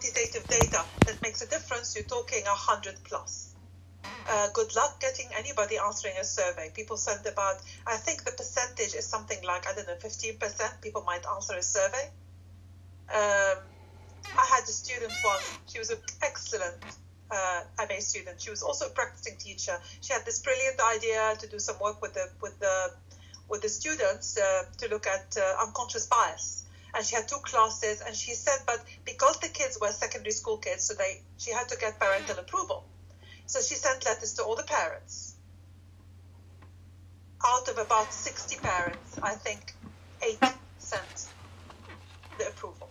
quantitative data that makes a difference, you're talking 100 plus. Uh, good luck getting anybody answering a survey. People send about, I think the percentage is something like, I don't know, 15% people might answer a survey. Um, I had a student once, she was an excellent uh, MA student. She was also a practicing teacher. She had this brilliant idea to do some work with the with the with the students uh, to look at uh, unconscious bias. And she had two classes, and she said, but because the kids were secondary school kids, so they she had to get parental approval. So she sent letters to all the parents. Out of about 60 parents, I think eight sent the approval.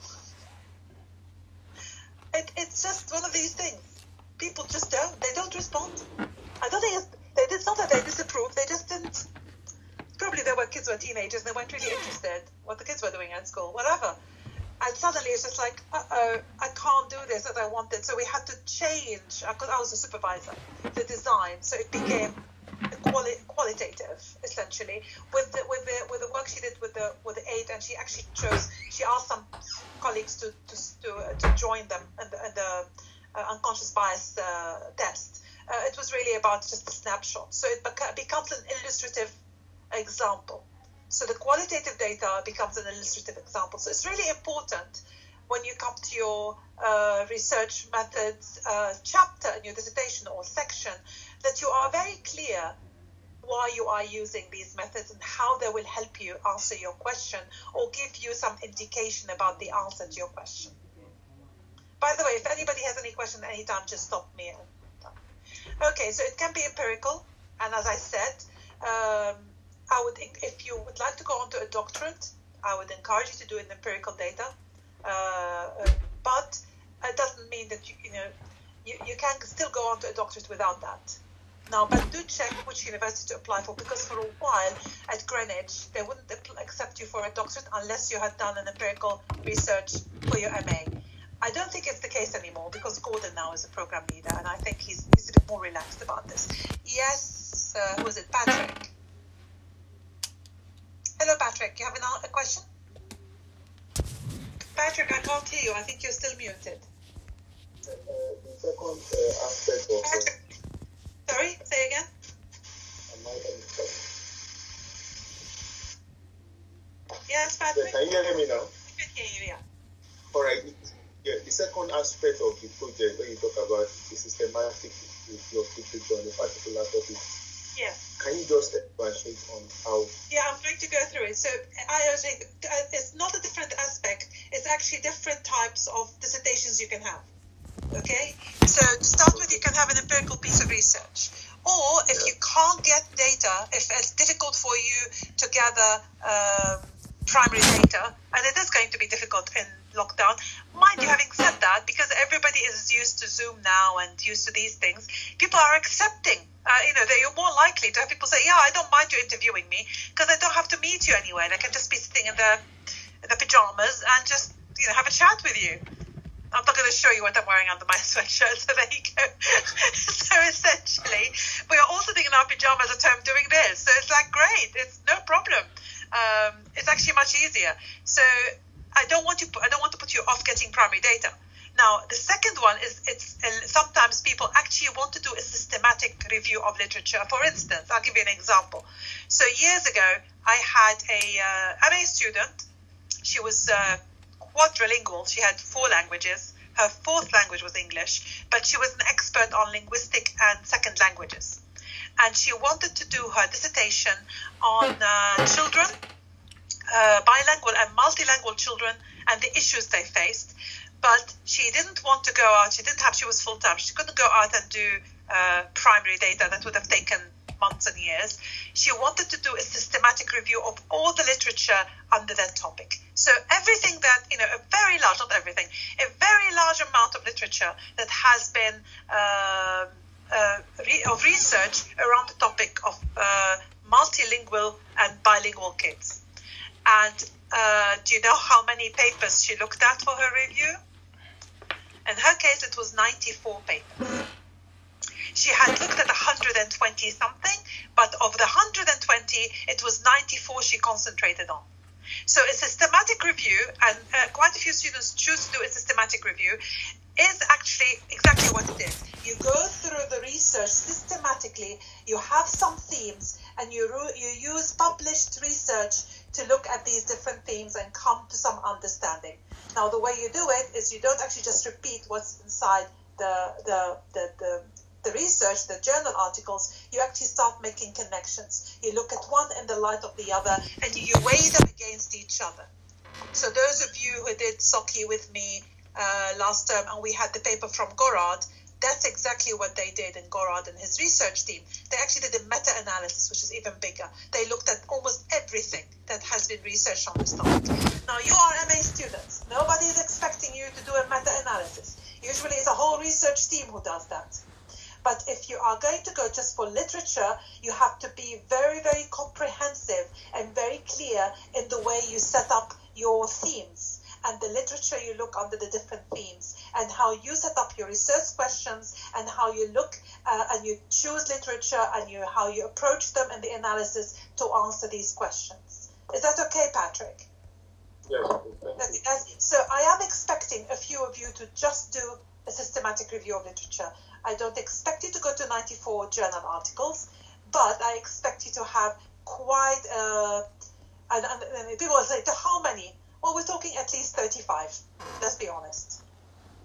It, it's just one of these things. People just don't. They don't respond. I don't think it's, they, it's not that they disapprove. They just didn't. Probably there were kids who were teenagers and they weren't really interested what the kids were doing at school, whatever. And suddenly it's just like, uh oh, I can't do this as I wanted. So we had to change, because I was a supervisor, the design. So it became quali- qualitative, essentially, with the, with the with the work she did with the with the aid, and she actually chose. She asked some colleagues to to to, uh, to join them in the, in the uh, unconscious bias uh, test. Uh, it was really about just a snapshot. So it beca- becomes an illustrative example. So the qualitative data becomes an illustrative example. So it's really important when you come to your uh, research methods uh, chapter in your dissertation or section that you are very clear why you are using these methods and how they will help you answer your question or give you some indication about the answer to your question. By the way, if anybody has any question at any time, just stop me. Okay, so it can be empirical, and as I said, um, I would, if you would like to go on to a doctorate, I would encourage you to do it in empirical data. Uh, but it doesn't mean that you, you know, you, you can still go on to a doctorate without that. Now, but do check which university to apply for because for a while at Greenwich they wouldn't accept you for a doctorate unless you had done an empirical research for your MA. I don't think it's the case anymore because Gordon now is a program leader and I think he's, he's a bit more relaxed about this. Yes, uh, who is it? Patrick. Hello, Patrick. You have an, a question? Patrick, I can't hear you. I think you're still muted. Uh, the second uh, aspect of Patrick, sorry, say again. Yes, Patrick. Can you hear me now? I can hear you, yeah. All right. Yeah, the second aspect of the project when you talk about the systematic review of literature on a particular topic, Yeah. Can you just expatiate on how Yeah, I'm going to go through it. So I was saying, uh, it's not a different aspect. It's actually different types of dissertations you can have. Okay. So to start with, you can have an empirical piece of research, or if you can't get data, if it's difficult for you to gather um, primary data, and it is going to be difficult in lockdown. Mind you, having said that, because everybody is used to Zoom now and used to these things, people are accepting. Uh, you know, they're more likely to have people say, "Yeah, I don't mind you interviewing me because I don't have to meet you anywhere. I can just be sitting in the in the pajamas and just you know have a chat with you." I'm not going to show you what I'm wearing under my sweatshirt, so there you go. so essentially, we are all sitting in our pajamas at home doing this. So it's like great, it's no problem. Um, it's actually much easier. So example. So years ago, I had a uh, MA student. She was uh, quadrilingual. She had four languages. Her fourth language was English, but she was an expert on linguistic and second languages. And she wanted to do her dissertation on uh, children, uh, bilingual and multilingual children, and the issues they faced. But she didn't want to go out. She didn't have. She was full time. She couldn't go out and do uh, primary data. That would have taken months and years. She wanted to do a systematic review of all the literature under that topic. So everything that you know, a very large, not everything, a very large amount of literature that has been uh, uh, re- of research around the topic of uh, multilingual and bilingual kids. And uh, do you know how many papers she looked at for her review? In her case, it was 94 papers. She had looked at 120 something, but of the 120, it was 94 she concentrated on. So a systematic review, and uh, quite a few students choose to do a systematic review, is actually exactly what it is. You go through the research systematically, you have some themes, and you, you use published research to look at these different themes and come to some understanding. Now, the way you do it is you don't actually just repeat what's inside the, the, the, the the research, the journal articles, you actually start making connections. You look at one in the light of the other and you weigh them against each other. So those of you who did SOCI with me uh, last term and we had the paper from Gorard, that's exactly what they did in Gorard and his research team. They actually did a meta analysis, which is even bigger. They looked at almost everything that has been researched on this topic. Now, you are MA students. Nobody is expecting you to do a meta analysis. Usually, it's a whole research team who does that. But if you are going to go just for literature, you have to be very, very comprehensive and very clear in the way you set up your themes and the literature you look under the different themes and how you set up your research questions and how you look uh, and you choose literature and you how you approach them in the analysis to answer these questions. Is that okay, Patrick? Yes. so I am expecting a few of you to just do a systematic review of literature. I don't expect you to go to 94 journal articles, but I expect you to have quite uh, and, and, and people say, to how many? Well, we're talking at least 35. Let's be honest.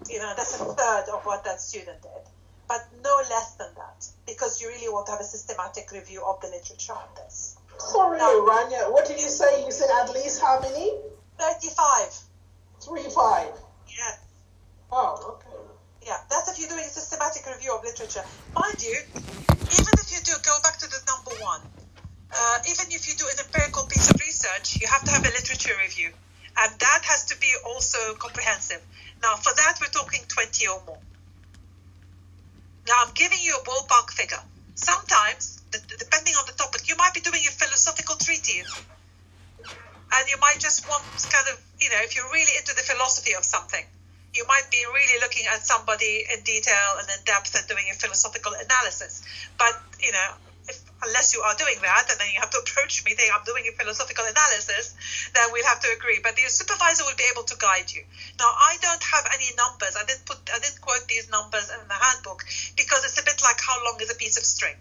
You know, that's a third of what that student did, but no less than that, because you really want to have a systematic review of the literature on this. Sorry, now, Rania, what did you say? You said at least how many? 35. Three five. Yeah. Oh, okay. Yeah, that's if you're doing a systematic review of literature. Mind you, even if you do, go back to the number one. Uh, even if you do an empirical piece of research, you have to have a literature review. And that has to be also comprehensive. Now, for that, we're talking 20 or more. Now, I'm giving you a ballpark figure. Sometimes, depending on the topic, you might be doing a philosophical treatise. And you might just want kind of, you know, if you're really into the philosophy of something, you might be really looking at somebody in detail and in depth and doing a philosophical analysis. But, you know, unless you are doing that, and then you have to approach me saying, I'm doing a philosophical analysis, then we'll have to agree. But the supervisor will be able to guide you. Now, I don't have any numbers. I didn't put, I didn't quote these numbers in the handbook because it's a bit like how long is a piece of string.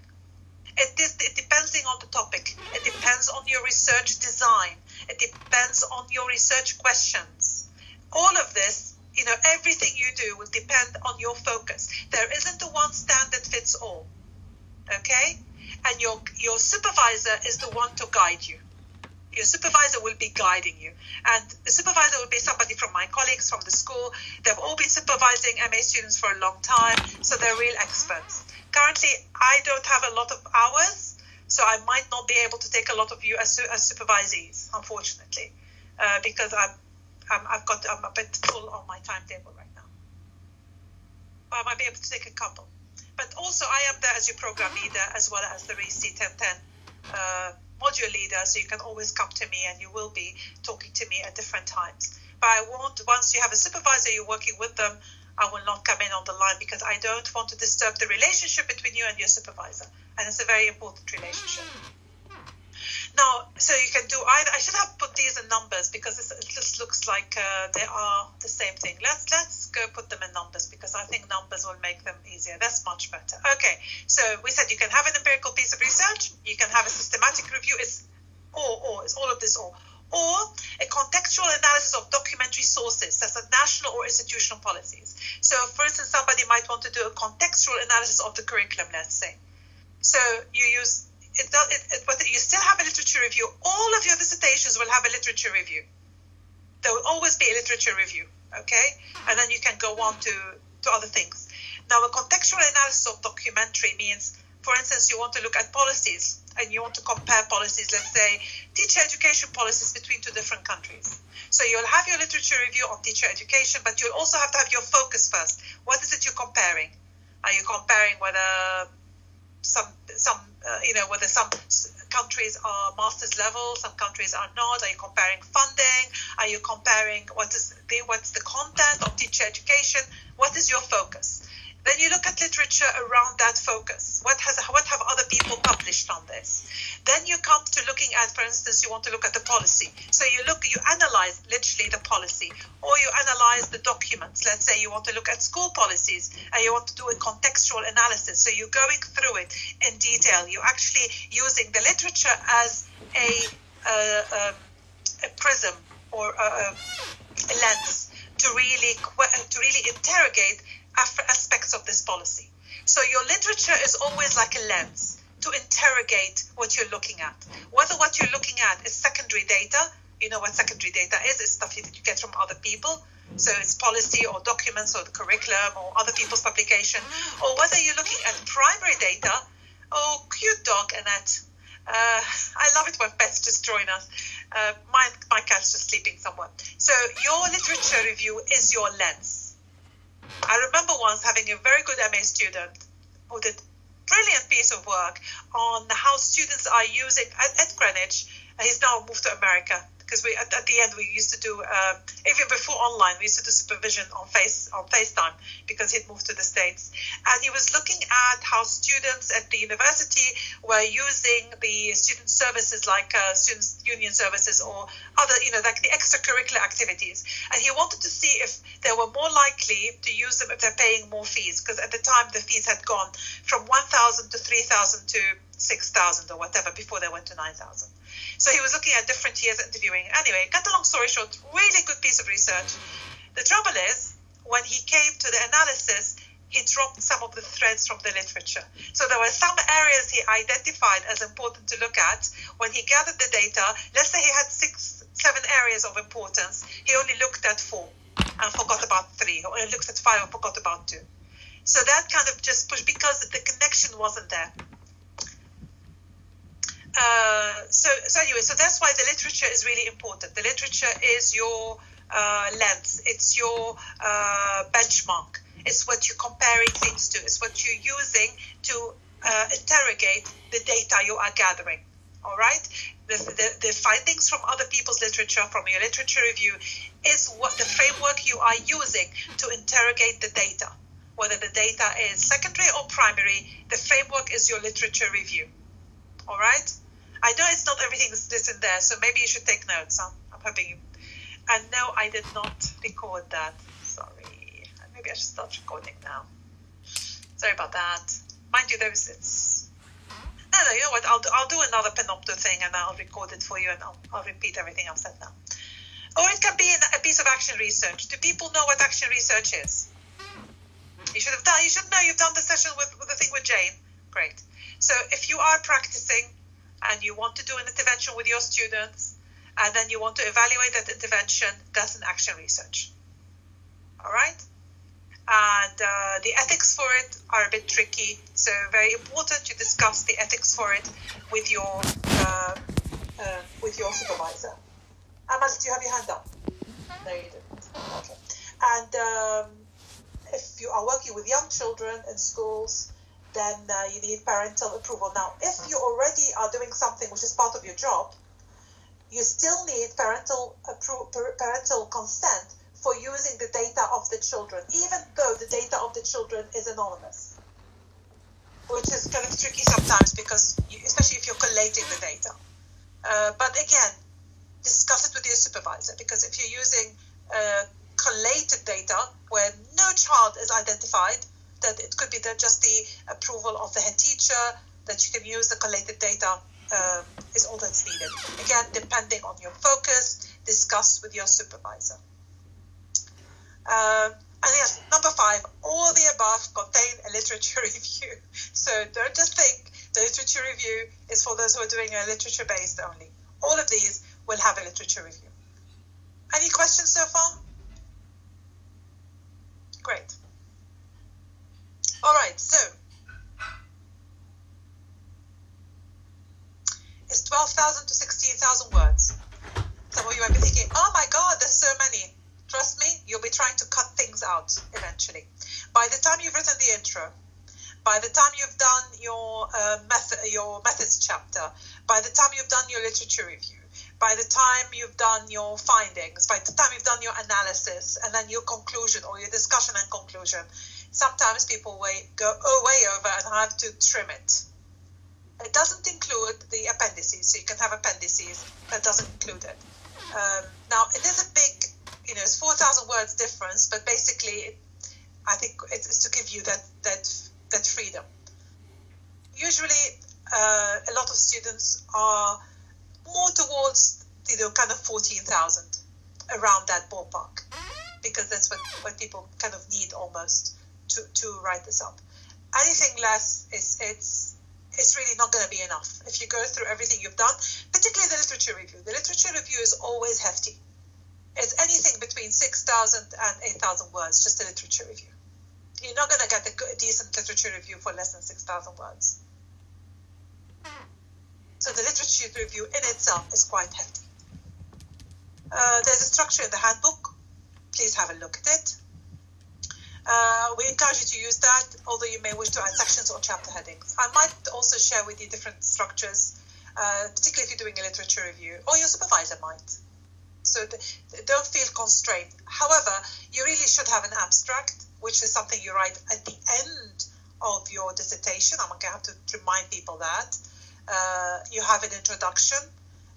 It, is, it depends on the topic. It depends on your research design. It depends on your research questions. All of this, you know, everything you do will depend on your focus. There isn't a one standard fits all. Okay? and your your supervisor is the one to guide you. Your supervisor will be guiding you, and the supervisor will be somebody from my colleagues from the school. They've all been supervising MA students for a long time, so they're real experts. Currently, I don't have a lot of hours, so I might not be able to take a lot of you as, as supervisees, unfortunately, uh, because I'm, I'm I've got I'm a bit full on my timetable right now. But I might be able to take a couple. But also, I am there as your program leader as well as the RIS C1010 uh, module leader, so you can always come to me and you will be talking to me at different times. But I want, once you have a supervisor, you're working with them, I will not come in on the line because I don't want to disturb the relationship between you and your supervisor. And it's a very important relationship. Now, so you can do either. I should have put these in numbers because this, it just looks like uh, they are the same thing. Let's let's go put them in numbers because I think numbers will make them easier. That's much better. Okay, so we said you can have an empirical piece of research, you can have a systematic review. It's or or it's all of this or or a contextual analysis of documentary sources, such as national or institutional policies. So, for instance, somebody might want to do a contextual analysis of the curriculum, let's say. So you use it, it, it, but you still have a literature review. All of your dissertations will have a literature review. There will always be a literature review, okay? And then you can go on to, to other things. Now, a contextual analysis of documentary means, for instance, you want to look at policies and you want to compare policies, let's say, teacher education policies between two different countries. So you'll have your literature review on teacher education, but you'll also have to have your focus first. What is it you're comparing? Are you comparing whether some some uh, you know whether some countries are master's level, some countries are not. Are you comparing funding? Are you comparing what is the what's the content of teacher education? What is your focus? Then you look at literature around that focus. What has what have other people published on this? Then you come to looking at, for instance, you want to look at the policy. So you look, you analyze literally the policy, or you analyze the documents. Let's say you want to look at school policies and you want to do a contextual analysis. So you're going through it in detail. You're actually using the literature as a, a prism or a, a lens to really to really interrogate aspects of this policy. So your literature is always like a lens to interrogate what you're looking at. Whether what you're looking at is secondary data, you know what secondary data is, it's stuff that you get from other people. So it's policy or documents or the curriculum or other people's publication, or whether you're looking at primary data. Oh, cute dog, Annette. Uh, I love it when pets just join us. Uh, my, my cat's just sleeping somewhere. So your literature review is your lens. I remember once having a very good MA student who did brilliant piece of work on how students are using at, at Greenwich. And he's now moved to America because we at, at, the end we used to do um, even before online we used to do supervision on face on FaceTime because he'd moved to the states. And he was looking at how students at the university were using the student services like uh, students union services or other you know like the extracurricular activities. And he wanted to see if they were more likely to use them if they're paying more fees because at the time the fees had gone from 1000 to 3000 to 6000 or whatever before they went to 9000 so he was looking at different years interviewing. Anyway, cut a long story short, really good piece of research. The trouble is, when he came to the analysis, he dropped some of the threads from the literature. So there were some areas he identified as important to look at. When he gathered the data, let's say he had six, seven areas of importance, he only looked at four and forgot about three, or he looked at five and forgot about two. So that kind of just pushed because the connection wasn't there. Uh, so, so anyway, so that's why the literature is really important. The literature is your uh, lens, it's your uh, benchmark, it's what you're comparing things to, it's what you're using to uh, interrogate the data you are gathering. All right, the, the, the findings from other people's literature, from your literature review, is what the framework you are using to interrogate the data. Whether the data is secondary or primary, the framework is your literature review. All right. I know it's not everything is written there, so maybe you should take notes. I'm, I'm hoping you. And no, I did not record that. Sorry. Maybe I should start recording now. Sorry about that. Mind you, there's it's. No, no, you know what? I'll do, I'll do another Panopto thing and I'll record it for you and I'll, I'll repeat everything I've said now. Or it can be a piece of action research. Do people know what action research is? You should have done. You should know. You've done the session with, with the thing with Jane. Great. So if you are practicing and you want to do an intervention with your students, and then you want to evaluate that intervention, that's an action research. All right? And uh, the ethics for it are a bit tricky, so very important to discuss the ethics for it with your uh, uh, with your supervisor. Amal, do you have your hand up? No, you didn't. Okay. And um, if you are working with young children in schools, then uh, you need parental approval. Now, if you already are doing something which is part of your job, you still need parental appro- parental consent for using the data of the children, even though the data of the children is anonymous, which is kind of tricky sometimes because, you, especially if you're collating the data. Uh, but again, discuss it with your supervisor because if you're using uh, collated data where no child is identified, that it could be that just the approval of the head teacher, that you can use the collected data um, is all that's needed. Again, depending on your focus, discuss with your supervisor. Um, and yes, number five, all the above contain a literature review. So don't just think the literature review is for those who are doing a literature based only. All of these will have a literature review. Any questions so far? Great. All right, so it's 12,000 to 16,000 words. Some of you might be thinking, oh my God, there's so many. Trust me, you'll be trying to cut things out eventually. By the time you've written the intro, by the time you've done your uh, method, your methods chapter, by the time you've done your literature review, by the time you've done your findings, by the time you've done your analysis, and then your conclusion or your discussion and conclusion, sometimes people way, go oh, way over and have to trim it. It doesn't include the appendices, so you can have appendices that doesn't include it. Um, now, it is a big, you know, it's 4,000 words difference, but basically, I think it's to give you that, that, that freedom. Usually, uh, a lot of students are more towards, you know, kind of 14,000, around that ballpark, because that's what, what people kind of need almost to, to write this up. Anything less is it's it's really not going to be enough if you go through everything you've done, particularly the literature review. The literature review is always hefty. It's anything between 6,000 and 8,000 words, just a literature review. You're not going to get a, good, decent literature review for less than 6,000 words. So the literature review in itself is quite hefty. Uh, there's a structure in the handbook. Please have a look at it. Uh, we encourage you to use that, although you may wish to add sections or chapter headings. I might also share with you different structures, uh, particularly if you're doing a literature review, or your supervisor might. So don't feel constrained. However, you really should have an abstract, which is something you write at the end of your dissertation. I'm going to have to remind people that. Uh, you have an introduction.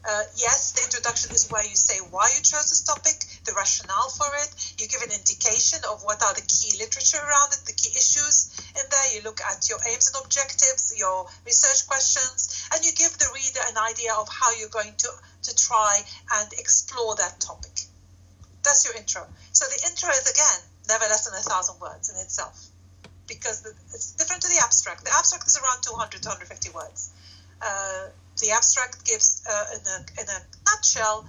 Uh, yes, the introduction is where you say why you chose this topic, the rationale for it. You give an indication of what are the key literature around it, the key issues in there. You look at your aims and objectives, your research questions, and you give the reader an idea of how you're going to, to try and explore that topic. That's your intro. So the intro is, again, never less than a thousand words in itself because it's different to the abstract. The abstract is around 200 to 150 words. Uh, the abstract gives, uh, in, a, in a nutshell,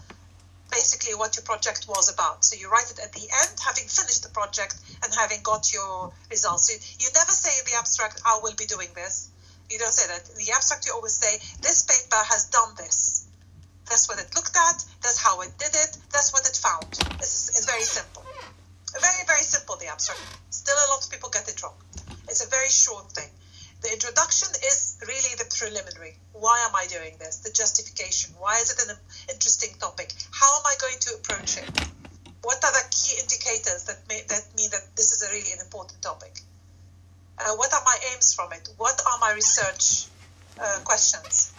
basically what your project was about. So you write it at the end, having finished the project and having got your results. You, you never say in the abstract, I will be doing this. You don't say that. In the abstract, you always say, this paper has done this. That's what it looked at, that's how it did it, that's what it found. This is, it's very simple. Very, very simple, the abstract. Still, a lot of people get it wrong. It's a very short thing. The introduction is really the preliminary. Why am I doing this? The justification. Why is it an interesting topic? How am I going to approach it? What are the key indicators that, may, that mean that this is a really an important topic? Uh, what are my aims from it? What are my research uh, questions?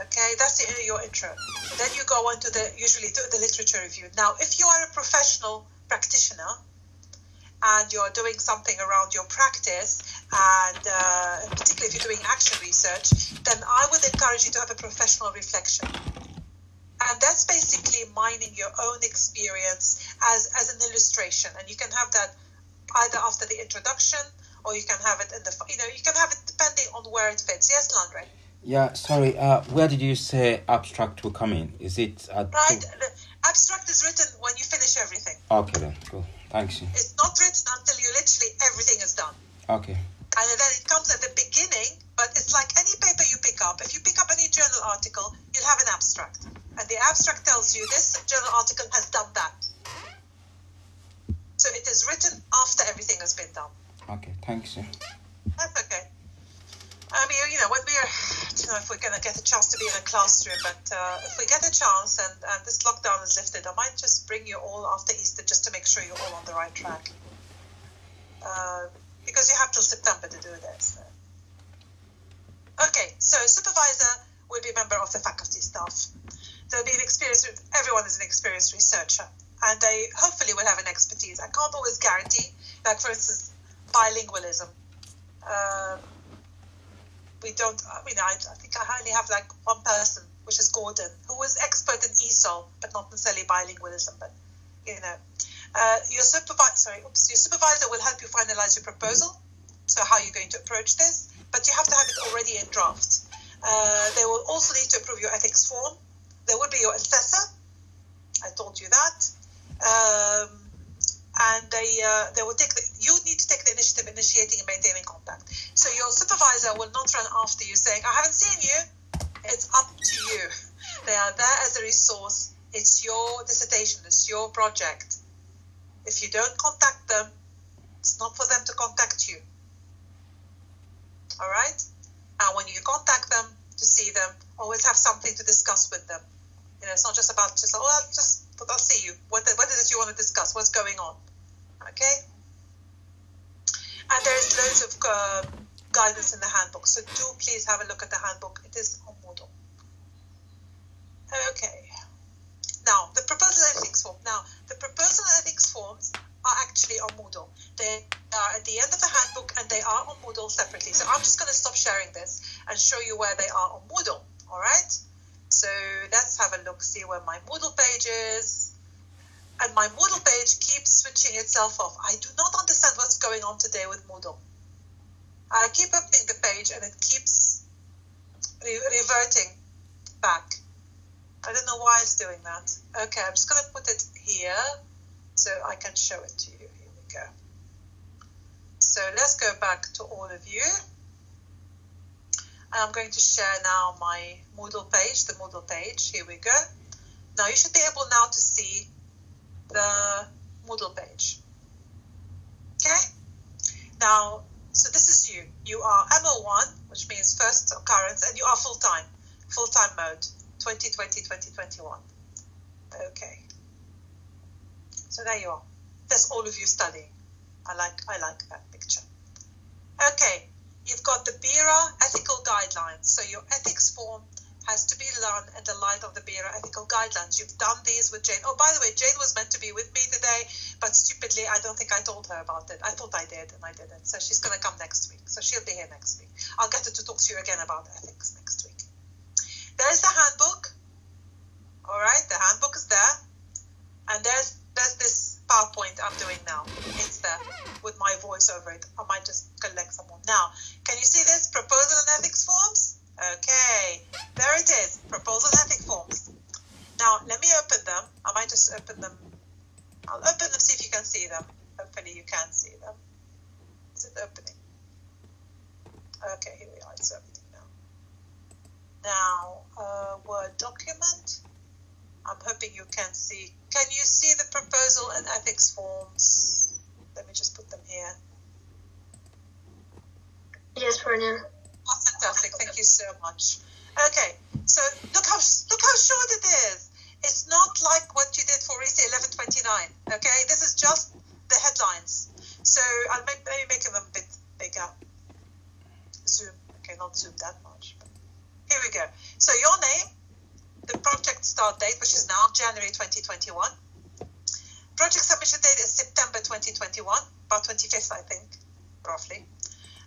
Okay, that's the, your intro. Then you go on to the usually to the literature review. Now, if you are a professional practitioner, and you're doing something around your practice, and uh, particularly if you're doing action research, then I would encourage you to have a professional reflection. And that's basically mining your own experience as, as an illustration. And you can have that either after the introduction or you can have it in the, you know, you can have it depending on where it fits. Yes, Landry? Yeah, sorry, uh, where did you say abstract will come in? Is it at Right, abstract is written when you finish everything. Okay then, cool. Thanks. It's not written until you literally everything is done. Okay. And then it comes at the beginning, but it's like any paper you pick up. If you pick up any journal article, you'll have an abstract. And the abstract tells you this journal article has done that. So it is written after everything has been done. Okay, thanks. That's okay. I mean, you know, when we're, I don't know if we're going to get a chance to be in a classroom, but uh, if we get a chance and, and this lockdown is lifted, I might just bring you all after Easter just to make sure you're all on the right track. Uh, because you have till September to do this. Okay, so supervisor will be a member of the faculty staff. They'll be an experienced, everyone is an experienced researcher, and they hopefully will have an expertise. I can't always guarantee, like for instance, bilingualism. Um, we don't, I mean, I, I think I only have like one person, which is Gordon, who was expert in ESOL, but not necessarily bilingualism, but, you know. Uh, your supervisor, oops, your supervisor will help you finalize your proposal, so how you're going to approach this, but you have to have it already in draft. Uh, they will also need to approve your ethics form. There will be your assessor. I told you that. Um, and they uh, they will take the, you need to take the initiative initiating and maintaining contact. So your supervisor will not run after you saying, I haven't seen you. It's up to you. They are there as a resource. It's your dissertation, it's your project. If you don't contact them, it's not for them to contact you. All right? And when you contact them to see them, always have something to discuss with them. You know, it's not just about just oh, I'll just I'll see you. What what is it you want to discuss? What's going on? Okay. And there's loads of uh, guidance in the handbook, so do please have a look at the handbook. It is on Moodle. Okay. Now, the proposal ethics form. Now, the proposal ethics forms are actually on Moodle. They are at the end of the handbook and they are on Moodle separately. So I'm just going to stop sharing this and show you where they are on Moodle. All right. So let's have a look, see where my Moodle page is. And my Moodle page keeps switching itself off. I do not understand what's going on today with Moodle. I keep opening the page and it keeps re- reverting back. I don't know why it's doing that. Okay, I'm just going to put it here so I can show it to you. Here we go. So let's go back to all of you. And I'm going to share now my Moodle page, the Moodle page. Here we go. Now you should be able now to see the Moodle page. Okay? Now, so this is you. You are MO1, which means first occurrence, and you are full-time, full-time mode, 2020, 2021. Okay. So there you are. There's all of you studying. I like I like that picture. Okay, you've got the BERA ethical guidelines. So your ethics form has to be done in the light of the BERA ethical guidelines. You've done these with Jane. Oh, by the way, Jane was meant to be with me today, but stupidly, I don't think I told her about it. I thought I did, and I didn't. So she's going to come next week. So she'll be here next week. I'll get her to talk to you again about ethics next week. There's the handbook. All right, the handbook is there, and there's there's this PowerPoint I'm doing now. It's there with my voice over it. I might just collect some more. Now, can you see this? Proposal and ethics forms? Okay, there it is. Proposal and ethics forms. Now, let me open them. I might just open them. I'll open them, see if you can see them. Hopefully, you can see them. Is it opening? Okay, here we are. It's now. Now, uh, Word document. I'm hoping you can see. Can you see the proposal and ethics forms? Let me just put them here. Yes, Pernia. Oh, fantastic! Thank you so much. Okay, so look how look how short it is. It's not like what you did for RISA 1129. Okay, this is just the headlines. So I'll make, maybe make them a bit bigger. Zoom. Okay, not zoom that much. Here we go. So your name, the project start date, which is now January 2021. Project submission date is September 2021, about 25th, I think, roughly.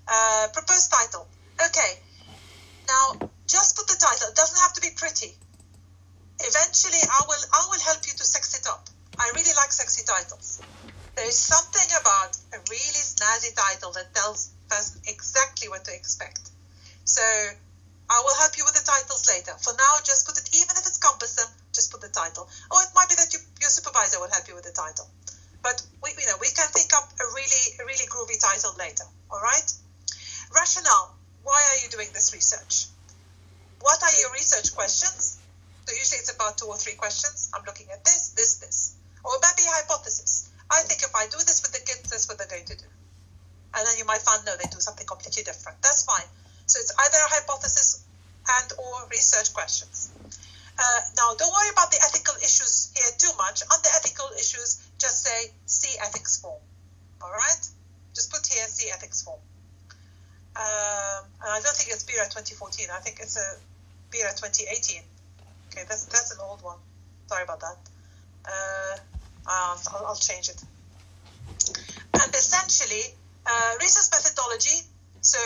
Uh, proposed title. Okay. Now, just put the title. It doesn't have to be pretty. Eventually, I will I will help you to sex it up. I really like sexy titles. There is something about a really snazzy title that tells person exactly what to expect. So I will help you with the titles later. For now, just put it, even if it's cumbersome, just put the title. Or it might be that you, your supervisor will help you with the title. But we, you know, we can think up a really, a really groovy title later. All right. Rationale. Why are you doing this research? What are your research questions? So usually it's about two or three questions. I'm looking at this, this, this. Or maybe hypothesis. I think if I do this with the kids, that's what they're going to do. And then you might find, no, they do something completely different. That's fine. So it's either a hypothesis and or research questions. Uh, now, don't worry about the ethical issues here too much. On the ethical issues, just say see ethics form. All right? Just put here see ethics form. Um, and I don't think it's BERA 2014. I think it's a BERA 2018. Okay, that's that's an old one. Sorry about that. Uh, I'll, I'll change it. And essentially, uh, research methodology. So,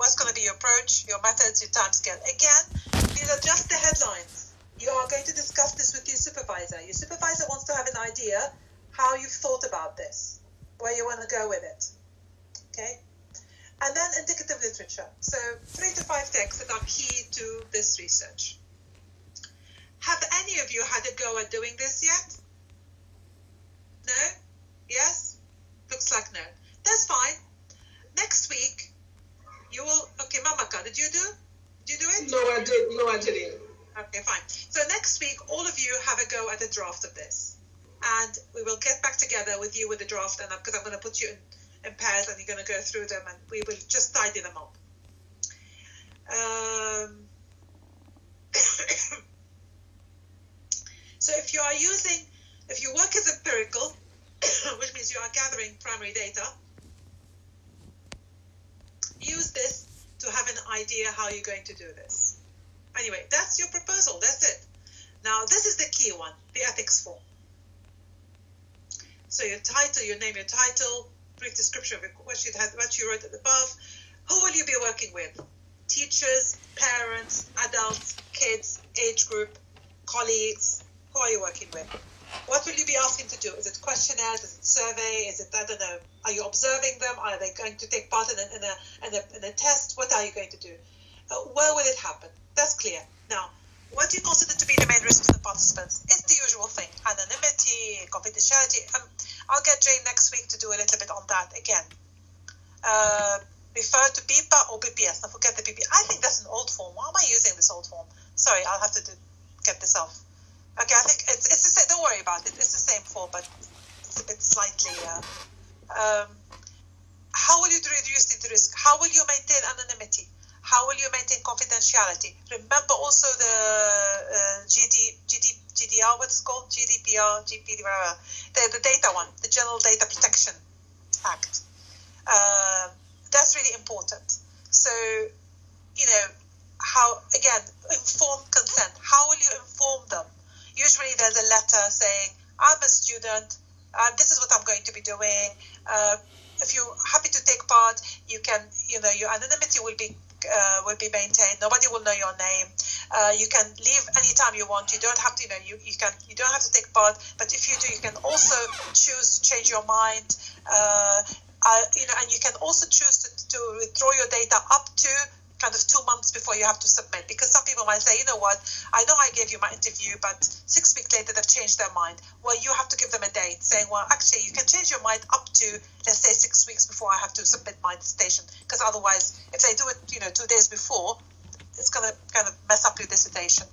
what's going to be your approach, your methods, your time scale? Again, these are just the headlines. You are going to discuss this with your supervisor. Your supervisor wants to have an idea how you've thought about this, where you want to go with it. Okay? And then indicative literature. So, three to five texts that are key to this research. Have any of you had a go at doing this yet? No? Yes? Looks like no. That's fine. Next week, you will. Okay, Mamaka, did you do? Did you do it? No, I did. No, I didn't. Okay, fine. So next week, all of you have a go at a draft of this, and we will get back together with you with the draft, and because I'm going to put you in, in pairs, and you're going to go through them, and we will just tidy them up. Um, So if you are using, if you work as empirical, which means you are gathering primary data, use this to have an idea how you're going to do this. Anyway, that's your proposal. That's it. Now, this is the key one, the ethics form. So your title, your name, your title, brief description of what you, had, what you wrote. Who will you be working with? Teachers, parents, adults, kids, age group, colleagues. Who are you working with? What will you be asking to do? Is it questionnaires? Is it survey? Is it I don't know? Are you observing them? Are they going to take part in a in a, in a, in a test? What are you going to do? Uh, where will it happen? That's clear. Now, what do you consider to be the main risks to the participants? It's the usual thing: anonymity, confidentiality. Um, I'll get Jane next week to do a little bit on that again. Uh, refer to BIPA or BPS. Don't forget the BPS. I think that's an old form. Why am I using this old form? Sorry, I'll have to do, get this off. Okay, I think it's, it's the same. Don't worry about it. It's the same form, but it's a bit slightly. Uh, um, how will you reduce the risk? How will you maintain anonymity? How will you maintain confidentiality? Remember also the uh, GD, GD, GDR, what's called? GDPR, GPDR, the, the data one, the General Data Protection Act. Uh, that's really important. So, you know, how, again, informed consent. How will you inform them? usually there's a letter saying, I'm a student, uh, this is what I'm going to be doing. Uh, if you're happy to take part, you can, you know, your anonymity will be uh, will be maintained. Nobody will know your name. Uh, you can leave anytime you want. You don't have to, you know, you, you can you don't have to take part. But if you do, you can also choose to change your mind. Uh, uh you know, and you can also choose to, to withdraw your data up to kind of two months before you have to submit. Because some people might say you know what? I know i gave you my interview but six weeks later they've changed their mind. Well you have to give them a date saying well actually you can change your mind up to let's say six weeks before i have to submit my dissertation. Because otherwise if they do it you know two days before it's going to kind of mess up your dissertation.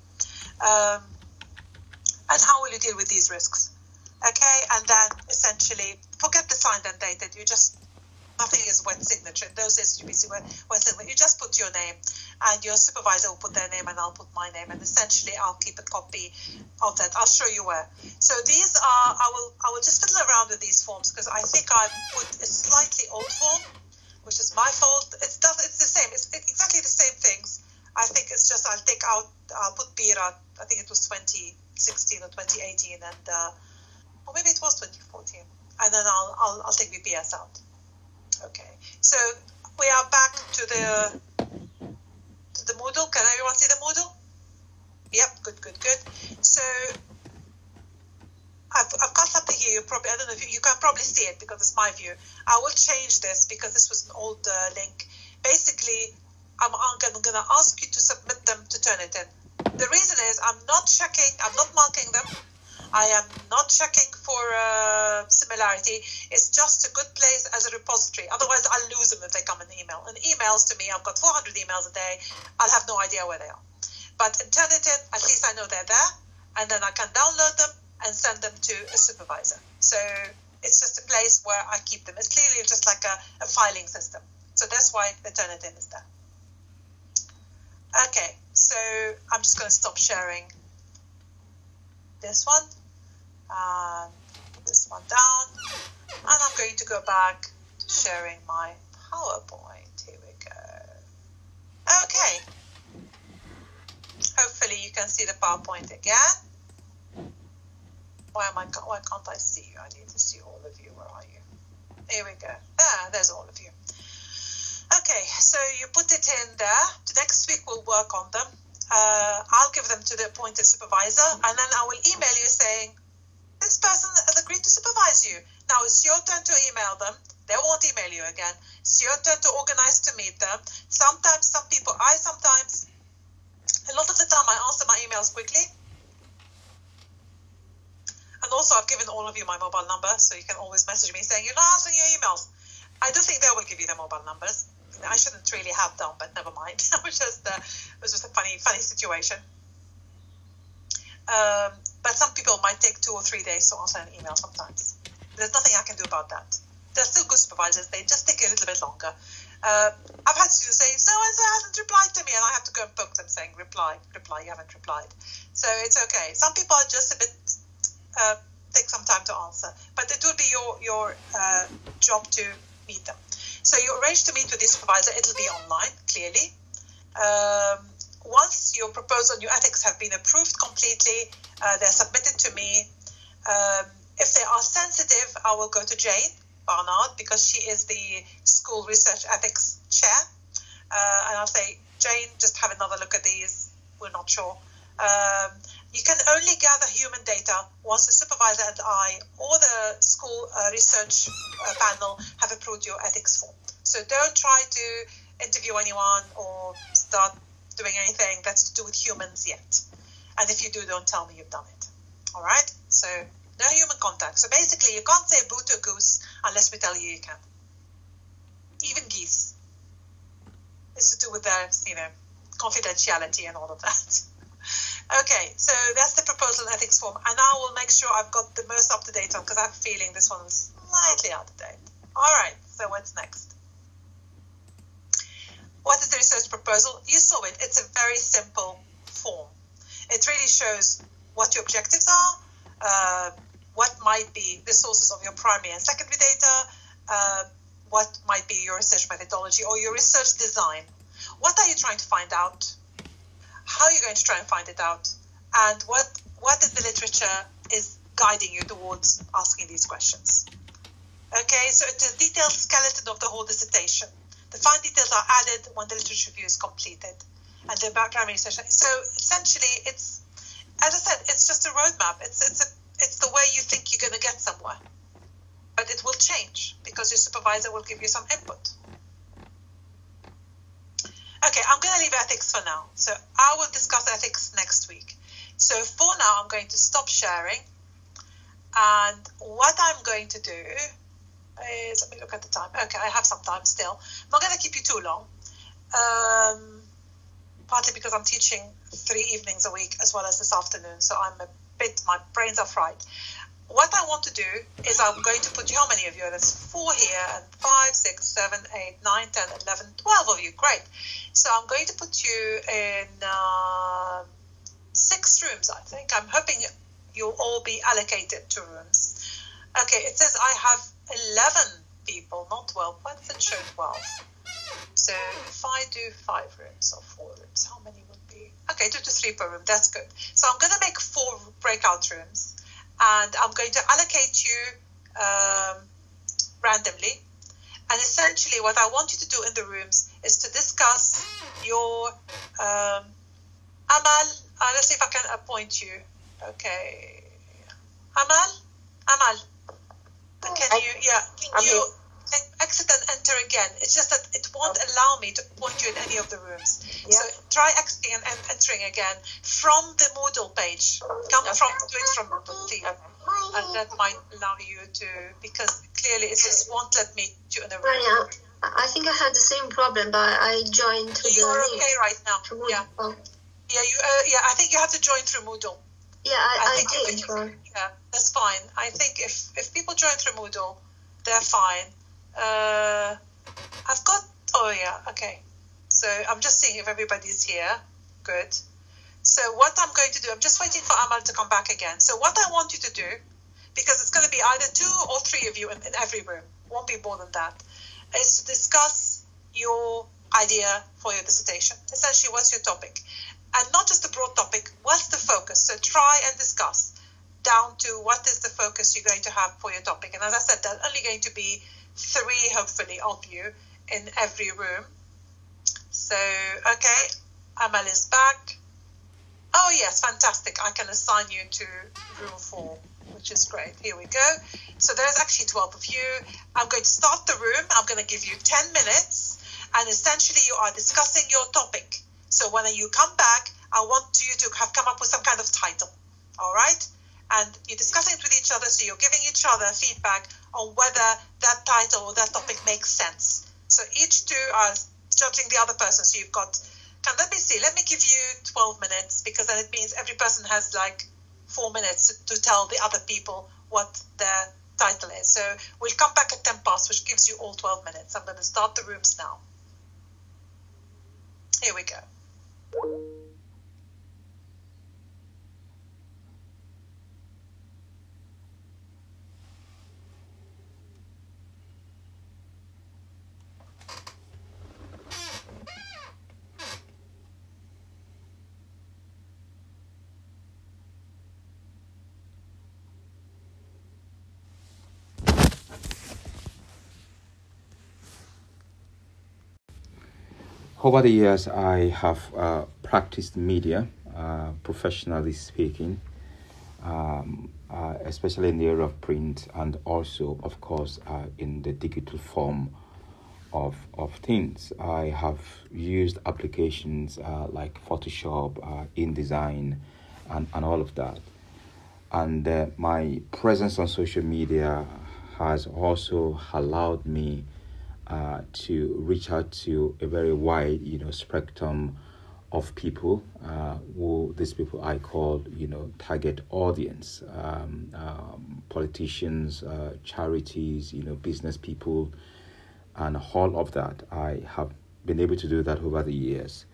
Um, and how will you deal with these risks okay and then essentially forget the signed and dated you just nothing is wet signature. Those days, wet, wet signature. You just put your name, and your supervisor will put their name, and I'll put my name, and essentially I'll keep a copy of that. I'll show you where. So these are. I will. I will just fiddle around with these forms because I think I put a slightly old form, which is my fault. It's does. It's the same. It's exactly the same things. I think it's just I'll take out. I'll put BERA. I think it was 2016 or 2018, and uh, or maybe it was 2014, and then I'll I'll, Out. Okay, so we are back to the to the Moodle. Can everyone see the Moodle? Yep, good, good, good. So I've, I've got something here. You probably I don't know if you, you can probably see it because it's my view. I will change this because this was an old uh, link. Basically, I'm, I'm going to ask you to submit them to Turnitin. The reason is I'm not checking, I'm not marking them. I am not checking for uh, similarity. It's just a good place as a repository. Otherwise, I'll lose them if they come in email. And emails to me, I've got 400 emails a day. I'll have no idea where they are. But in Turnitin, at least I know they're there, and then I can download them and send them to a supervisor. So it's just a place where I keep them. It's clearly just like a, a filing system. So that's why the Turnitin is there. Okay, so I'm just going to stop sharing this one put this one down and I'm going to go back to sharing my PowerPoint. Here we go. Okay. Hopefully you can see the PowerPoint again. Why am I why can't I see you? I need to see all of you. Where are you? Here we go. Ah there's all of you. Okay so you put it in there. The next week we'll work on them. Uh, I'll give them to the appointed supervisor, and then I will email you saying, this person has agreed to supervise you. Now it's your turn to email them. They won't email you again. It's your turn to organize to meet them. Sometimes some people, I sometimes, a lot of the time I answer my emails quickly. And also I've given all of you my mobile number, so you can always message me saying, you're not answering your emails. I do think they will give you their mobile numbers. I shouldn't really have done, but never mind. it was just uh, it was just a funny funny situation. Um, but some people might take two or three days to answer an email sometimes. There's nothing I can do about that. They're still good supervisors. They just take a little bit longer. Uh, I've had students say, so and so hasn't replied to me, and I have to go and poke them saying, reply, reply, you haven't replied. So it's okay. Some people are just a bit, uh, take some time to answer, but it will be your, your uh, job to meet them. So you arrange to meet with the supervisor, it'll be online, clearly. Um, once your proposal and your ethics have been approved completely, uh, they're submitted to me. Um, if they are sensitive, I will go to Jane Barnard because she is the school research ethics chair. Uh, and I'll say, Jane, just have another look at these. We're not sure. Um, you can only gather human data once the supervisor and I or the school uh, research uh, panel have approved your ethics form. So don't try to interview anyone or start doing anything that's to do with humans yet. And if you do, don't tell me you've done it. All right? So no human contact. So basically, you can't say boo to a goose unless we tell you you can. Even geese. It's to do with their, you know, confidentiality and all of that. Okay, so that's the proposal ethics form, and I will make sure I've got the most up to date one because I have a feeling this one slightly out of date. All right, so what's next? What is the research proposal? You saw it. It's a very simple form. It really shows what your objectives are, uh, what might be the sources of your primary and secondary data, uh, what might be your research methodology or your research design. What are you trying to find out? How are you going to try and find it out? And what what in the literature is guiding you towards asking these questions? Okay, so it's a detailed skeleton of the whole dissertation. The fine details are added when the literature review is completed and the background research. So essentially, it's as I said, it's just a roadmap. It's it's a it's the way you think you're going to get somewhere, but it will change because your supervisor will give you some input. Okay, I'm going to leave ethics for now. So I will discuss ethics next week. So for now, I'm going to stop sharing. And what I'm going to do is, let me look at the time. Okay, I have some time still. I'm not going to keep you too long. Um, partly because I'm teaching three evenings a week as well as this afternoon. So I'm a bit, my brains are fried. What I want to do is I'm going to put you, how many of you? There's four here, and five, six, seven, eight, nine, ten, eleven, twelve of you. Great. So I'm going to put you in uh, six rooms, I think. I'm hoping you'll all be allocated to rooms. Okay, it says I have 11 people, not 12. Why does it show 12? So if I do five rooms or four rooms, how many be? Okay, two to three per room. That's good. So I'm going to make four breakout rooms, and I'm going to allocate you um, randomly. And essentially, what I want you to do in the rooms is to discuss your um, Amal. Uh, let's see if I can appoint you. Okay, Amal, Amal. Can you? Yeah, I'm you here. Exit and enter again. It's just that it won't allow me to point you in any of the rooms. So try exiting and, and entering again from the Moodle page. Come Okay. from do it from Moodle, please. And that might allow you to because clearly it just won't let me you in a room. Rania, I I think I had the same problem, but I joined to You are the okay right now. link. Yeah, Oh, yeah, you. Uh, yeah, I think you have to join through Moodle. yeah, I, I I, think you did. can- Yeah, that's fine. I think if if people join through Moodle, they're fine. Uh, I've got. Oh yeah, okay. So I'm just seeing if everybody's here. Good. So what I'm going to do, I'm just waiting for Amal to come back again. So what I want you to do, because it's going to be either two or three of you in, in every room, won't be more than that, is to discuss your idea for your dissertation. Essentially, what's your topic? And not just a broad topic, what's the focus? So try and discuss down to what is the focus you're going to have for your topic. And as I said, there's only going to be three, hopefully, of you in every room. So, okay, Amal is back. Oh, yes, fantastic. I can assign you to room four, which is great. Here we go. So there's actually 12 of you. I'm going to start the room. I'm going to give you 10 minutes. And essentially, you are discussing your topic. So when you come back, I want you to have come up with some kind of title. All right? And you're discussing it with each other. So you're giving each other feedback on whether that title or that topic makes sense. So each two are judging the other person. So you've got, can let me see, let me give you 12 minutes because then it means every person has like four minutes to, to tell the other people what their title is. So we'll come back at 10 past, which gives you all 12 minutes. I'm going to start the rooms now. Here we go. Over the years, I have uh, practiced media, uh, professionally speaking, um, uh, especially in the area of print and also, of course, uh, in the digital form of, of things. I have used applications uh, like Photoshop, uh, InDesign, and, and all of that. And my presence on social media has also allowed me uh, to reach out to a very wide, you know, spectrum of people. Uh, who these people I call, you know, target audience, um, um, politicians, uh, charities, you know, business people, and all of that. I have been able to do that over the years.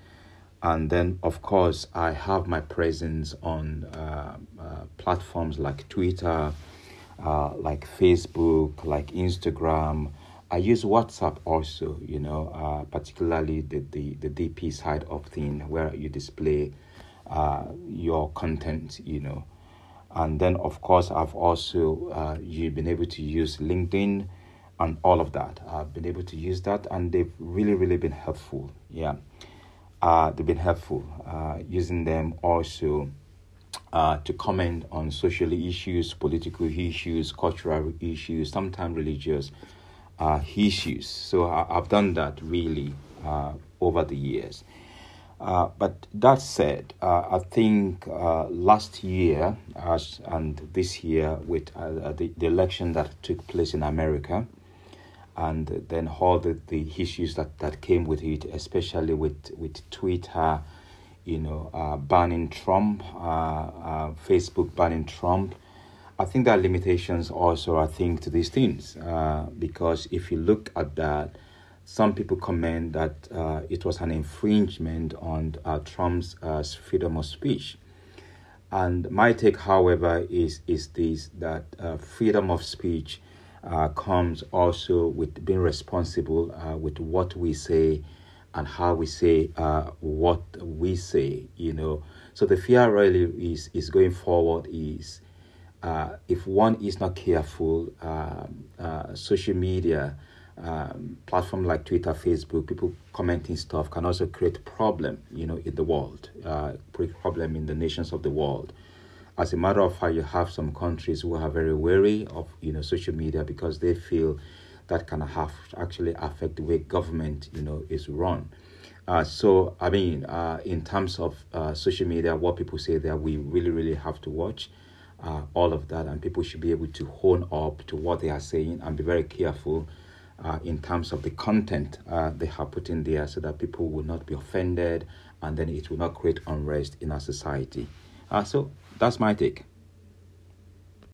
And then, of course, I have my presence on uh, uh, platforms like Twitter, uh, like Facebook, like Instagram, I use WhatsApp also, you know, uh, particularly the, the, the DP side of thing where you display uh, your content, you know. And then, of course, I've also uh, you've been able to use LinkedIn and all of that. I've been able to use that, and they've really, really been helpful. Yeah, uh, they've been helpful uh, using them also uh, to comment on social issues, political issues, cultural issues, sometimes religious uh, issues. So I, have done that really uh, over the years. Uh, but that said, uh, I think uh, last year as, and this year with uh, the, the election that took place in America, and then all the, the issues that, that came with it, especially with, with Twitter, you know, banning Trump, Facebook banning Trump, I think there are limitations also, I think, to these things. Uh, because if you look at that, some people comment that uh, it was an infringement on uh, Trump's uh, freedom of speech. And my take, however, is, is this that uh, freedom of speech uh, comes also with being responsible with what we say and how we say what we say, you know. So the fear really is, is going forward is uh, if one is not careful, um, uh, social media, um, platform like Twitter, Facebook, people commenting stuff can also create problem, you know, in the world, uh, problem in the nations of the world. As a matter of fact, you have some countries who are very wary of, you know, social media because they feel that can have actually affect the way government, you know, is run. Uh, so, I mean, uh, in terms of uh, social media, what people say there, we really, really have to watch uh, all of that, and people should be able to hone up to what they are saying and be very careful uh, in terms of the content uh, they have put in there so that people will not be offended and then it will not create unrest in our society. Uh, so that's my take.